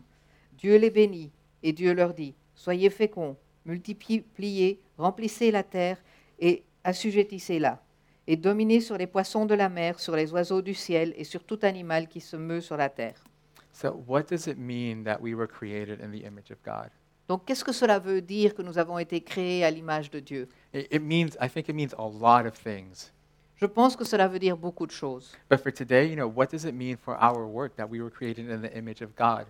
Dieu les bénit et Dieu leur dit, Soyez féconds, multipliez, remplissez la terre et assujettissez-la, et dominez sur les poissons de la mer, sur les oiseaux du ciel et sur tout animal qui se meut sur la terre. So, what does it mean that we were created in the image of God? Donc qu'est-ce que cela veut dire que nous avons été créés à l'image de Dieu? It, it means, I think it means a lot of things. Je pense que cela veut dire beaucoup de choses. But for today, you know, what does it mean for our work that we were created in the image of God?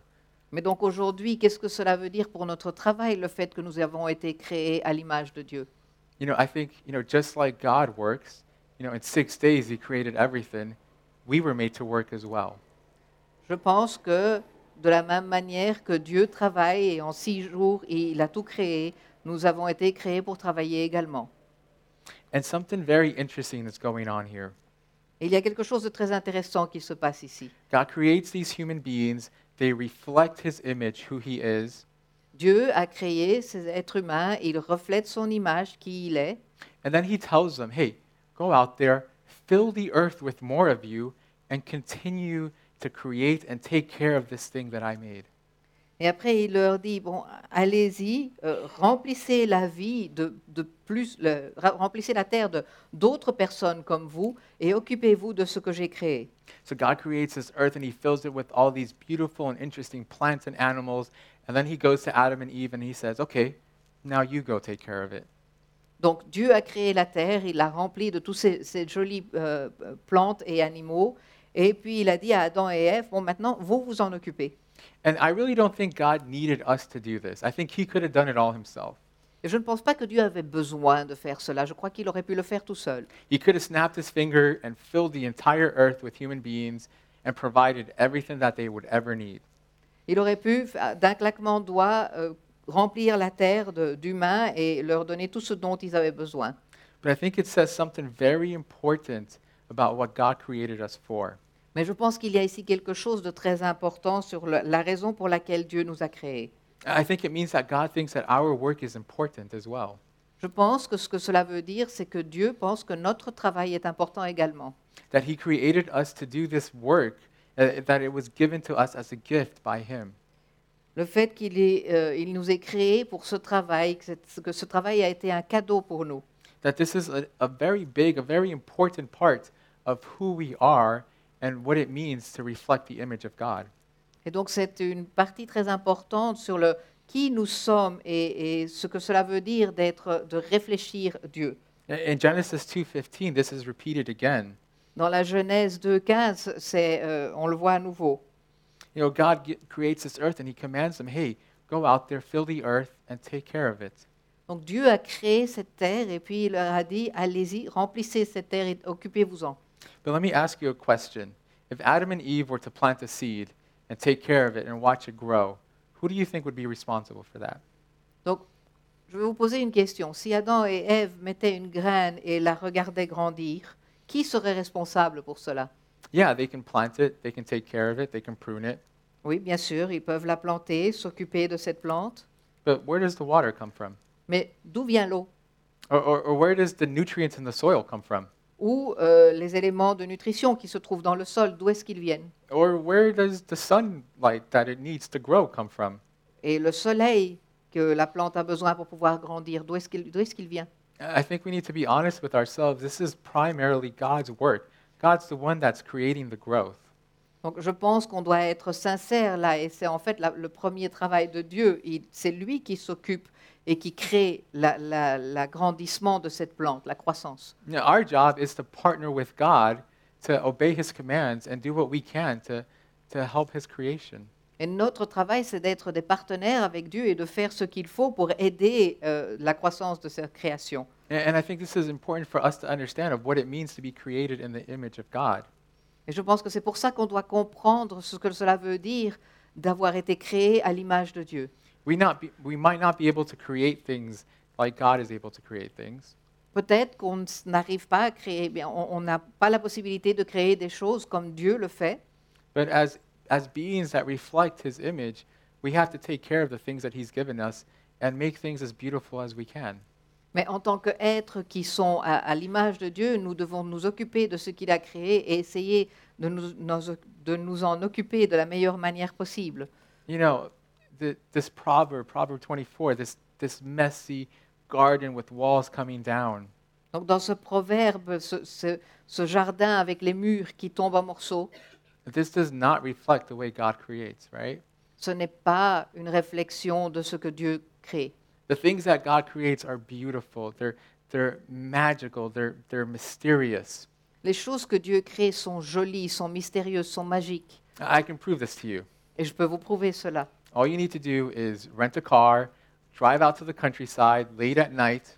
Mais donc aujourd'hui, qu'est-ce que cela veut dire pour notre travail, le fait que nous avons été créés à l'image de Dieu? You know, I think, you know, just like God works, you know, in six days he created everything, we were made to work as well. Je pense que de la même manière que Dieu travaille et en six jours il a tout créé, nous avons été créés pour travailler également. And something very interesting is going on here. Et il y a quelque chose de très intéressant qui se passe ici. God creates these human beings, they reflect his image, who he is, Dieu a créé ces êtres humains, il reflète son image, qui il est, and then he tells them, hey, go out there, fill the earth with more of you, and continue to create and take care of this thing that I made. Et après il leur dit, bon, allez-y, euh, remplissez la vie de, de plus, le- remplissez la terre de d'autres personnes comme vous et occupez-vous de ce que j'ai créé. So God creates this earth and he fills it with all these beautiful and interesting plants and animals. And then he goes to Adam and Eve and he says, okay, now you go take care of it. Donc Dieu a créé la terre, il l'a remplie de toutes ces, ces jolies euh, euh, plantes et animaux, et puis il a dit à Adam et Ève, bon maintenant, vous vous en occupez. And I really don't think God needed us to do this. I think he could have done it all himself. Et je ne pense pas que Dieu avait besoin de faire cela. Je crois qu'il aurait pu le faire tout seul. He could have snapped his finger and filled the entire earth with human beings and provided everything that they would ever need. Il aurait pu, f- d'un claquement de doigts, euh, remplir la terre de- d'humains et leur donner tout ce dont ils avaient besoin. But I think it says something very important about what God created us for. Mais je pense qu'il y a ici quelque chose de très important sur le- la raison pour laquelle Dieu nous a créés. I think it means that God thinks that our work is important as well. Je pense que ce que cela veut dire, c'est que Dieu pense que notre travail est important également. That He created us to do this work, uh, that it was given to us as a gift by Him. Le fait qu'il euh, il nous ait créés pour ce travail, que, ce travail a été un cadeau pour nous. That this is a, a very big, a very important part of who we are and what it means to reflect the image of God. Et donc c'est une partie très importante sur le qui nous sommes et, et ce que cela veut dire d'être, de réfléchir Dieu. In Genesis 2:15, this is repeated again. Dans la Genèse 2.15, c'est, euh, on le voit à nouveau. You know, God creates this earth and He commands them, hey, go out there, fill the earth, and take care of it. Donc Dieu a créé cette terre et puis il leur a dit, allez-y, remplissez cette terre et occupez-vous-en. But let me ask you a question. If Adam and Eve were to plant a seed and take care of it and watch it grow, who do you think would be responsible for that? Donc je vais vous poser une question. Si Adam et Ève mettaient une graine et la regardaient grandir, qui serait responsable pour cela? Yeah, they can plant it, they can take care of it, they can prune it, Oui, bien sûr, ils peuvent la planter, s'occuper de cette plante. but where does the water come from? Mais d'où vient l'eau? Or, or, or where does the nutrients in the soil come from? Ou euh, les éléments de nutrition qui se trouvent dans le sol, d'où est-ce qu'ils viennent? Or where does the sunlight that it needs to grow come from? Et le soleil que la plante a besoin pour pouvoir grandir, d'où est-ce qu'il vient? I think we need to be honest with ourselves. This is primarily God's work. God's the one that's creating the growth. Donc je pense qu'on doit être sincère là, et c'est en fait la- le premier travail de Dieu. C'est lui qui s'occupe et qui crée la- la- l'agrandissement de cette plante, la croissance. You know, our job is to partner with God to obey His commands and do what we can to, to help His creation. Et notre travail, c'est d'être des partenaires avec Dieu et de faire ce qu'il faut pour aider euh, la croissance de cette création. And, and I think this is important for us to understand of what it means to be created in the image of God. Et je pense que c'est pour ça qu'on doit comprendre ce que cela veut dire d'avoir été créé à l'image de Dieu. We, not be, we might not be able to create things like God is able to create things, Peut-être qu'on n'arrive pas à créer, eh on n'a pas la possibilité de créer des choses comme Dieu le fait, but as, as beings that reflect His image, we have to take care of the things that He's given us and make things as beautiful as we can. mais en tant qu'êtres qui sont à, à l'image de Dieu, nous devons nous occuper de ce qu'il a créé et essayer de nous, nous- de nous en occuper de la meilleure manière possible. You know, the, this proverb, Proverb 24, this, this messy garden with walls coming down, Donc dans ce proverbe, ce, ce- ce jardin avec les murs qui tombent en morceaux, this does not reflect the way God creates, right? ce n'est pas une réflexion de ce que Dieu crée. The things that God creates are beautiful, they're, they're magical, they're, they're mysterious. Les choses que Dieu crée sont jolies, sont mystérieuses, sont magiques. I can prove this to you. Et je peux vous prouver cela. All you need to do is rent a car, drive out to the countryside late at night,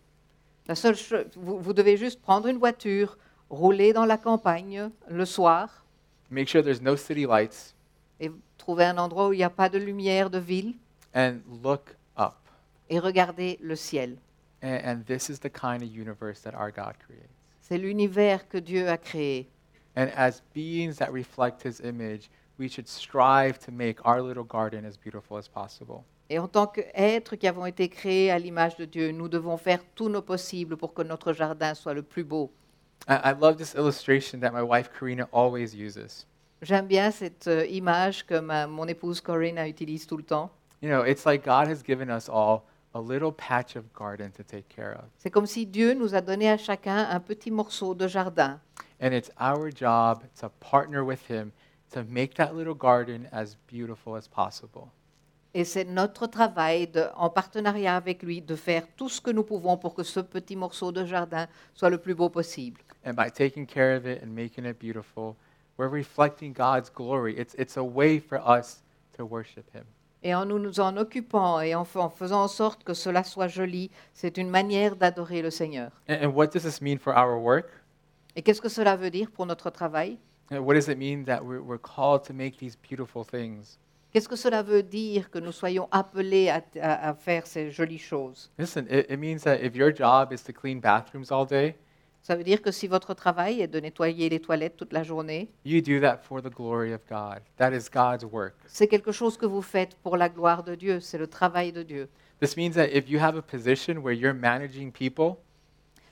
La seule cho- vous, vous devez juste prendre une voiture, rouler dans la campagne le soir make sure there's no city lights, et trouver un endroit où il n'y a pas de lumière de ville and look up. et regarder le ciel. And, and this is the kind of universe that our God creates. C'est l'univers que Dieu a créé. And as beings that reflect his image, we should strive to make our little garden as beautiful as possible. Et en tant qu'êtres qui avons été créés à l'image de Dieu, nous devons faire tout nos possibles pour que notre jardin soit le plus beau. I, I love this illustration that my wife Karina always uses. J'aime bien cette euh, image que ma- mon épouse Corinne utilise tout le temps. You know, it's like God has given us all a little patch of garden to take care of. C'est comme si Dieu nous a donné à chacun un petit morceau de jardin. And it's our job to partner with him to make that little garden as beautiful as possible. Et c'est notre travail, de- en partenariat avec lui, de faire tout ce que nous pouvons pour que ce petit morceau de jardin soit le plus beau possible. And by taking care of it and making it beautiful, we're reflecting God's glory. It's, it's a way for us to worship him. Et en nous, nous en occupant et en, fa- en faisant en sorte que cela soit joli, c'est une manière d'adorer le Seigneur. And, and what does this mean for our work? Et qu'est-ce que cela veut dire pour notre travail? What does it mean that we're, we're called to make these beautiful things? Qu'est-ce que cela veut dire que nous soyons appelés à, à- à faire ces jolies choses? Listen, it, it means that if your job is to clean bathrooms all day, Ça veut dire que si votre travail est de nettoyer les toilettes toute la journée, you do that for the glory of God. That is God's work. c'est quelque chose que vous faites pour la gloire de Dieu, c'est le travail de Dieu. This means that if you have a position where you're managing people,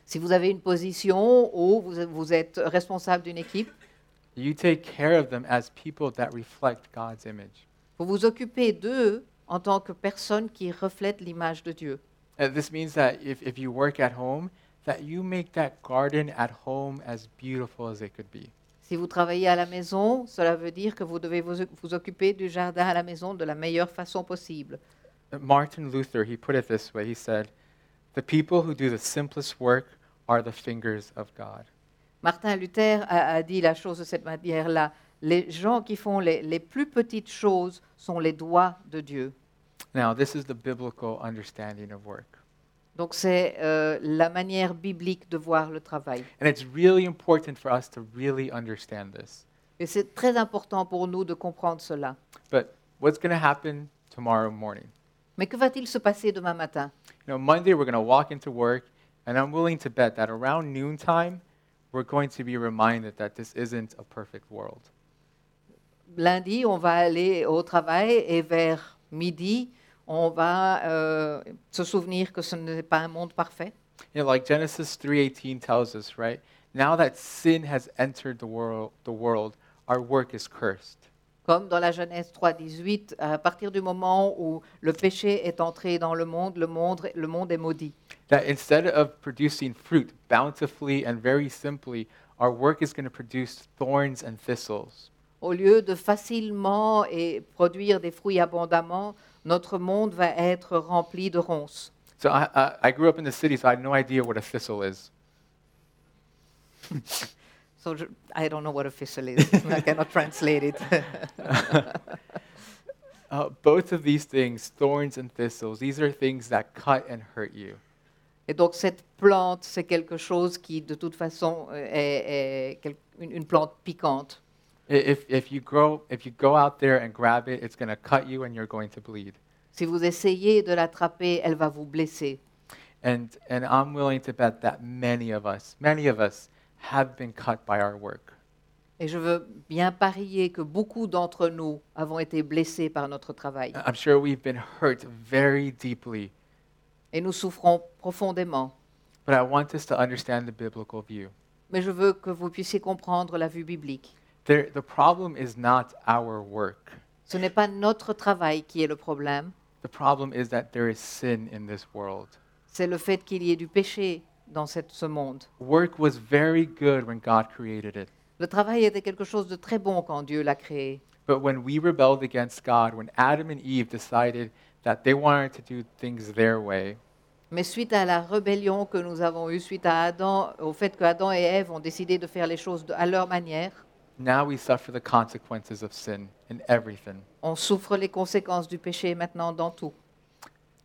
Si vous avez une position où vous, vous êtes responsable d'une équipe, you take care of them as people that reflect God's image. vous vous occupez d'eux en tant que personnes qui reflètent l'image de Dieu. And this means that if, if you work at home, that you make that garden at home as beautiful as it could be. Si vous travaillez à la maison, cela veut dire que vous devez vous, vous occuper du jardin à la maison de la meilleure façon possible. Uh, Martin Luther, he put it this way. He said, "The people who do the simplest work are the fingers of God." Martin Luther a, a dit la chose de cette manière-là. Les gens qui font les, les plus petites choses sont les doigts de Dieu. Now, this is the biblical understanding of work. Donc c'est euh, la manière biblique de voir le travail. And it's really important for us to really understand this. Et c'est très important pour nous de comprendre cela. But what's going to happen tomorrow morning? Mais que va-t-il se passer demain matin? You know, Monday we're going to walk into work, and I'm willing to bet that around noontime, we're going to be reminded that this isn't a perfect world. Lundi, on va aller au travail et vers midi, on va euh, se souvenir que ce n'est pas un monde parfait. You know, like Genesis 3:18 tells us, right? Now that sin has entered the world, the world, our work is cursed. Comme dans la Genèse 3.18, à partir du moment où le péché est entré dans le monde, le monde, le monde est maudit. That instead of producing fruit bountifully and very simply, our work is going to produce thorns and thistles. Au lieu de facilement et produire des fruits abondamment, notre monde va être rempli de ronces. So I, I, I grew up in the city, so I had no idea what a thistle is. So I don't know what official is. I cannot translate it. Uh, both of these things, thorns and thistles, these are things that cut and hurt you. Et donc cette plante, c'est quelque chose qui, de toute façon, euh, est, est une, une plante piquante. If, if, you grow, if you go out there and grab it, it's going to cut you and you're going to bleed. Si vous essayez de l'attraper, elle va vous blesser. And, and I'm willing to bet that many of us, many of us, have been cut by our work. Et je veux bien parier que beaucoup d'entre nous avons été blessés par notre travail. I'm sure we've been hurt very deeply, Et nous souffrons profondément. but I want us to understand the biblical view. Mais je veux que vous puissiez comprendre la vue biblique. There, the problem is not our work. Ce n'est pas notre travail qui est le problème, The problem is that there is sin in this world. c'est le fait qu'il y ait du péché dans cette- ce monde. Work was very good when God created it. Le travail était quelque chose de très bon quand Dieu l'a créé. But when we rebelled against God, when Adam and Eve decided that they wanted to do things their way, Mais suite à la rébellion que nous avons eue, suite à Adam, au fait que Adam et Ève ont décidé de faire les choses de- à leur manière, now we suffer the consequences of sin in everything. on souffre les conséquences du péché maintenant dans tout.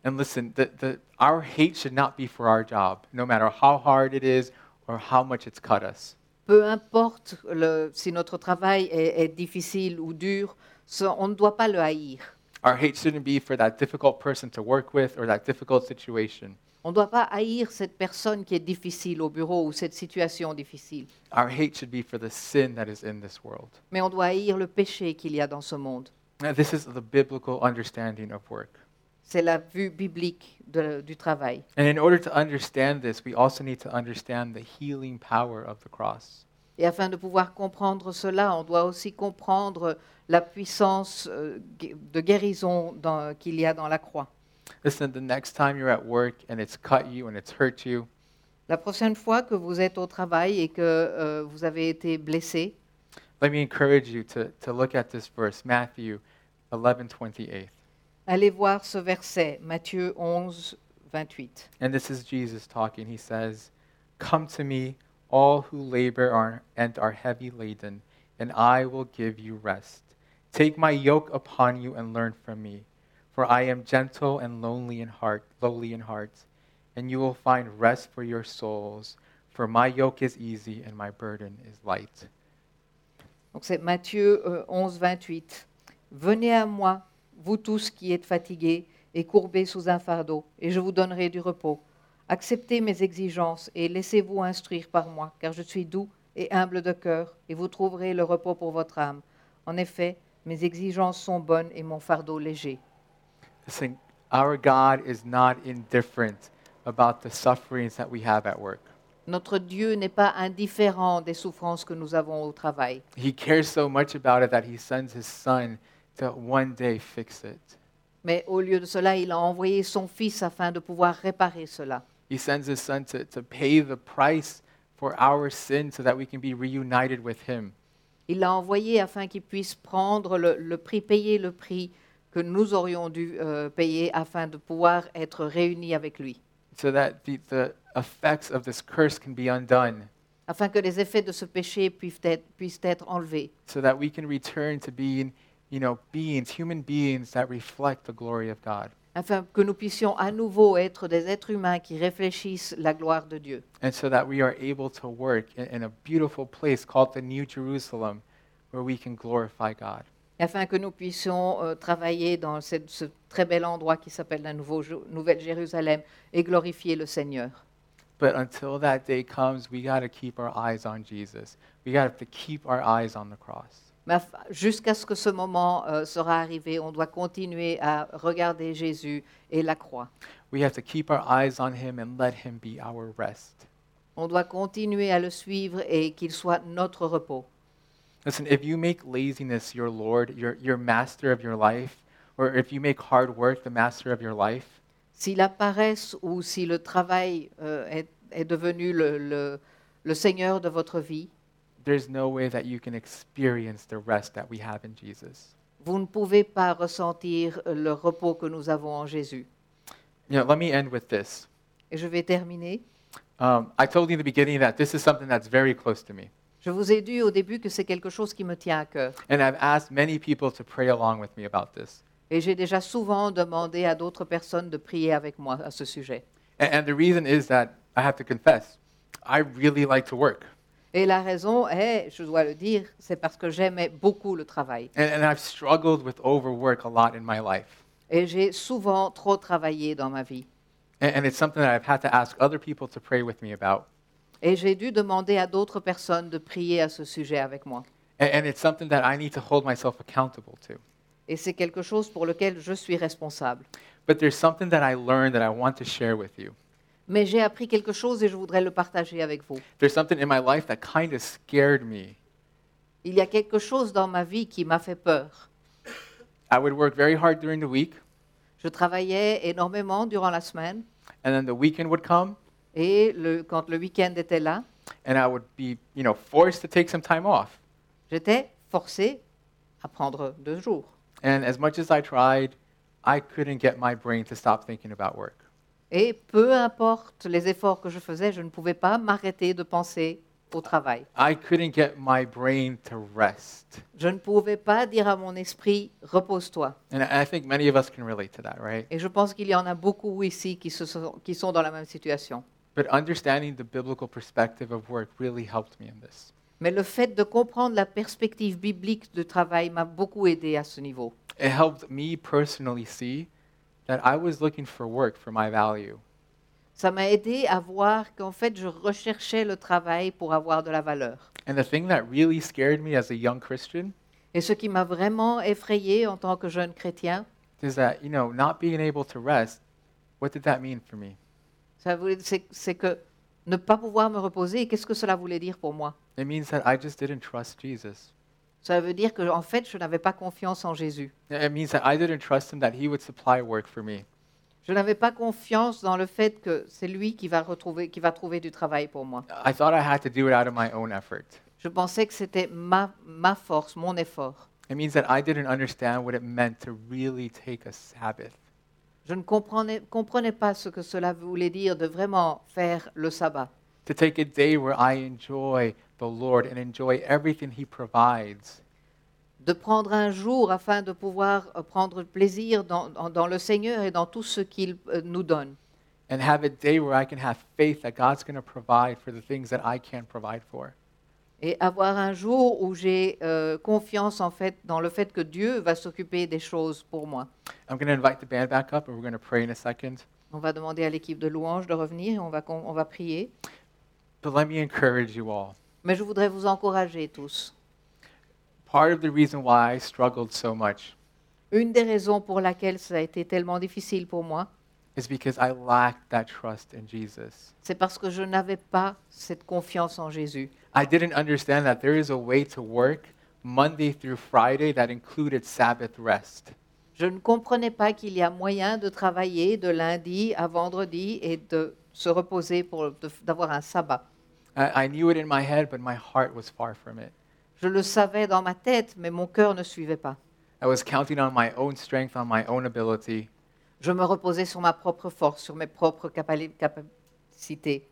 And listen, the, the, our hate should not be for our job, no matter how hard it is or how much it's cut us. Peu importe le- si notre travail est, est difficile ou dur, ce- on ne doit pas le haïr. Our hate shouldn't be for that difficult person to work with or that difficult situation. On ne doit pas haïr cette personne qui est difficile au bureau ou cette situation difficile. Our hate should be for the sin that is in this world. Mais on doit haïr le péché qu'il y a dans ce monde. Now, this is the biblical understanding of work. C'est la vue biblique de- du travail. And in order to understand this, we also need to understand the healing power of the cross. Et afin de pouvoir comprendre cela, on doit aussi comprendre la puissance euh, de guérison qu'il y a dans la croix. Listen, the next time you're at work and it's cut you and it's hurt you, La prochaine fois que vous êtes au travail et que euh, vous avez été blessé, let me encourage you to, to look at this verse, Matthew 11 28. Allez voir ce verset, Matthieu 11, 28. And this is Jesus talking. He says, Come to me, all who labor are, and are heavy laden, and I will give you rest. Take my yoke upon you and learn from me, For I am gentle and lonely in heart, lowly in heart, and you will find rest for your souls. For my yoke is easy and my burden is light. Donc c'est Matthieu euh, 11, 28. Venez à moi, vous tous qui êtes fatigués et courbés sous un fardeau, et je vous donnerai du repos. Acceptez mes exigences et laissez-vous instruire par moi, car je suis doux et humble de cœur, et vous trouverez le repos pour votre âme. En effet, mes exigences sont bonnes et mon fardeau léger. Listen, our God is not indifferent about the sufferings that we have at work. Notre Dieu n'est pas indifférent des souffrances que nous avons au travail. He cares so much about it that he sends his son to one day fix it. Mais au lieu de cela, il a envoyé son Fils afin de pouvoir réparer cela. He sends his son to, to pay the price for our sin so that we can be reunited with him. Il l'a envoyé afin qu'il puisse prendre le, le prix, payer le prix que nous aurions dû euh, payer afin de pouvoir être réunis avec lui, so that the, the effects of this curse can be undone, afin que les effets de ce péché puissent être, puissent être enlevés, so that we can return to being, you know, beings, human beings that reflect the glory of God. afin que nous puissions à nouveau être des êtres humains qui réfléchissent la gloire de Dieu, And so that we are able to work in, in a beautiful place called the New Jerusalem where we can glorify God. afin que nous puissions euh, travailler dans cette- ce très bel endroit qui s'appelle la Nouveau- Nouvelle Jérusalem et glorifier le Seigneur. But until that day comes, we got to keep our eyes on Jesus. We got to keep our eyes on the cross. Mais jusqu'à ce que ce moment euh, sera arrivé, on doit continuer à regarder Jésus et la croix. We have to keep our eyes on him and let him be our rest. On doit continuer à le suivre et qu'il soit notre repos. Listen, if you make laziness your Lord, your, your master of your life, or if you make hard work the master of your life, Si la paresse ou si le travail euh, est, est devenu le, le- le Seigneur de votre vie, there's no way that you can experience the rest that we have in Jesus. vous ne pouvez pas ressentir le repos que nous avons en Jésus. You know, let me end with this. Et je vais terminer. Um, I told you in the beginning that this is something that's very close to me. Je vous ai dit au début que c'est quelque chose qui me tient à cœur. And I've asked many people to pray along with me about this. Et j'ai déjà souvent demandé à d'autres personnes de prier avec moi à ce sujet. And, and the reason is that I have to confess, I really like to work. Et la raison est, je dois le dire, c'est parce que j'aimais beaucoup le travail. And, and I've struggled with overwork a lot in my life. Et j'ai souvent trop travaillé dans ma vie. And, and it's something that I've had to ask other people to pray with me about. Et j'ai dû demander à d'autres personnes de prier à ce sujet avec moi. And, and it's something that I need to hold myself accountable to. Et c'est quelque chose pour lequel je suis responsable. But there's something that I learned that I want to share with you. Mais j'ai appris quelque chose et je voudrais le partager avec vous. There's something in my life that kind of scared me. Il y a quelque chose dans ma vie qui m'a fait peur. I would work very hard during the week, Je travaillais énormément durant la semaine and then the weekend would come, et le- quand le week-end était là, and I would be, you know, forced to take some time off. j'étais forcée à prendre deux jours. And as much as I tried, I couldn't get my brain to stop thinking about work. Et peu importe les efforts que je faisais, je ne pouvais pas m'arrêter de penser au travail. I couldn't get my brain to rest. Je ne pouvais pas dire à mon esprit, repose-toi. And I I think many of us can relate to that, right? Et je pense qu'il y en a beaucoup ici qui, se sont, qui sont dans la même situation. But understanding the biblical perspective of work really helped me in this. Mais le fait de comprendre la perspective biblique du travail m'a beaucoup aidé à ce niveau. It helped me personally see that I was looking for work for my value. Ça m'a aidé à voir qu'en fait, je recherchais le travail pour avoir de la valeur. And the thing that really scared me as a young Christian Et ce qui m'a vraiment effrayé en tant que jeune chrétien, is that, you know, not being able to rest, what did that mean for me? ça voulait- c'est c'est que ne pas pouvoir me reposer, et qu'est-ce que cela voulait dire pour moi? It means that I just didn't trust Jesus. Ça veut dire que en fait, je n'avais pas confiance en Jésus. It means that I didn't trust him that he would supply work for me. Je n'avais pas confiance dans le fait que c'est lui qui va retrouver, qui va trouver du travail pour moi. I thought I had to do it out of my own effort. Je pensais que c'était ma, ma force, mon effort. It means that I didn't understand what it meant to really take a Sabbath. Je ne comprenais, comprenais pas ce que cela voulait dire de vraiment faire le sabbat. To take a day where I enjoy the Lord and enjoy everything he provides. de prendre un jour afin de pouvoir euh, prendre plaisir dans, dans- dans le Seigneur et dans tout ce qu'il euh, nous donne. and have a day where I can have faith that God's going to provide for the things that I can't provide for. Et avoir un jour où j'ai euh, confiance en fait dans le fait que Dieu va s'occuper des choses pour moi. I'm going to invite the band back up and we're going to pray in a second. On va demander à l'équipe de louange de revenir et on va, con- on va prier. But let me encourage you all. Mais je voudrais vous encourager tous. Part of the reason why I struggled so much Une des raisons pour laquelle ça a été tellement difficile pour moi, is because I lacked that trust in Jesus. c'est parce que je n'avais pas cette confiance en Jésus. I didn't understand that there is a way to work Monday through Friday that included Sabbath rest. Je ne comprenais pas qu'il y a moyen de travailler de lundi à vendredi et de se reposer pour de- d'avoir un sabbat. I, I knew it in my head, but my heart was far from it. Je le savais dans ma tête, mais mon cœur ne suivait pas. I was counting on my own strength, on my own ability, Je me reposais sur ma propre force, sur mes propres capacités.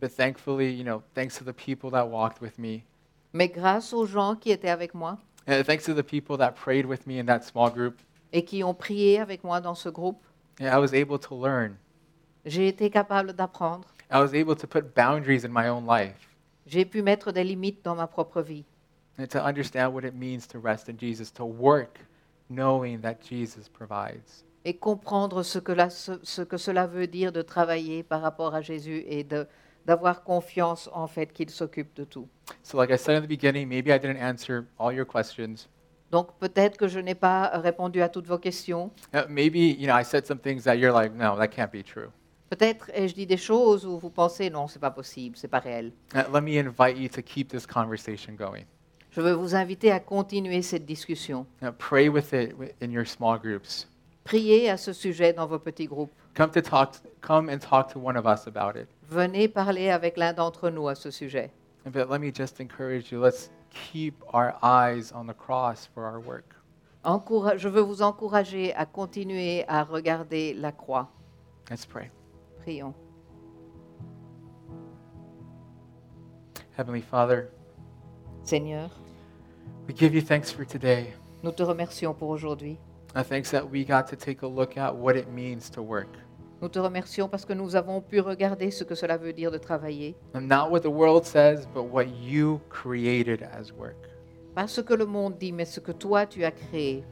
but thankfully, you know, thanks to the people that walked with me, Mais grâce aux gens qui étaient avec moi and thanks to the people that prayed with me in that small group, et qui ont prié avec moi dans ce groupe, yeah, I was able to learn. j'ai été capable d'apprendre. I was able to put boundaries in my own life J'ai pu mettre des limites dans ma propre vie and to understand what it means to rest in Jesus, to work knowing that Jesus provides. et comprendre ce que, la- ce- ce que cela veut dire de travailler par rapport à Jésus et de- d'avoir confiance en fait qu'il s'occupe de tout. So, like I said in the beginning, maybe I didn't answer all your questions. Donc peut-être que je n'ai pas répondu à toutes vos questions. Uh, maybe, you know, I said some things that you're like, no, that can't be true. Peut-être ai-je dit des choses où vous pensez non, c'est pas possible, c'est pas réel. Uh, let me invite you to keep this conversation going. Je veux vous inviter à continuer cette discussion. Pray with it wi- in your small groups. Priez à ce sujet dans vos petits groupes. Come to talk, come and talk to one of us about it. Venez parler avec l'un d'entre nous à ce sujet. But let me just encourage you. Let's keep our eyes on the cross for our work. Je veux vous encourager à continuer à regarder la croix. Let's pray. Prions. Heavenly Father, Seigneur, we give you thanks for today. nous te remercions pour aujourd'hui. Uh, thanks that we got to take a look at what it means to work. Nous te remercions parce que nous avons pu regarder ce que cela veut dire de travailler. And not what the world says, but what you created as work. Pas ce que le monde dit, mais ce que toi tu as créé.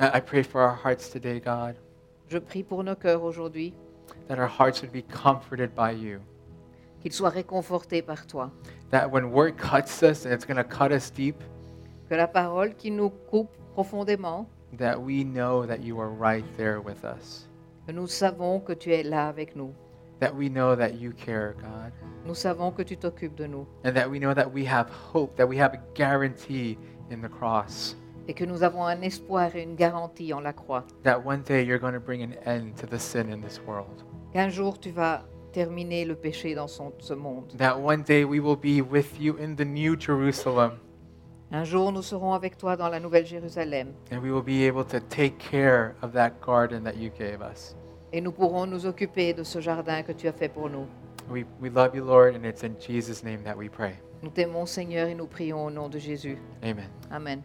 I I pray for our hearts today, God, Je prie pour nos cœurs aujourd'hui, that our hearts would be comforted by you. qu'ils soient réconfortés par toi. That when work cuts us and it's going to cut us deep, Que la parole qui nous coupe profondément, that we know that you are right there with us. que nous savons que tu es là avec nous. That we know that you care, God. Nous savons que tu t'occupes de nous And that we know that we have hope, that we have a guarantee in the cross. et que nous avons un espoir et une garantie en la croix. That one day you're going to bring an end to the sin in this world. Qu'un jour tu vas terminer le péché dans son- ce monde. That one day we will be with you in the new Jerusalem. Un jour nous serons avec toi dans la nouvelle Jérusalem And we will be able to take care of that garden that you gave us. et nous pourrons nous occuper de ce jardin que tu as fait pour nous. We, we love you, Lord, and it's in Jesus' name that we pray. Nous t'aimons Seigneur et nous prions au nom de Jésus. Amen. Amen.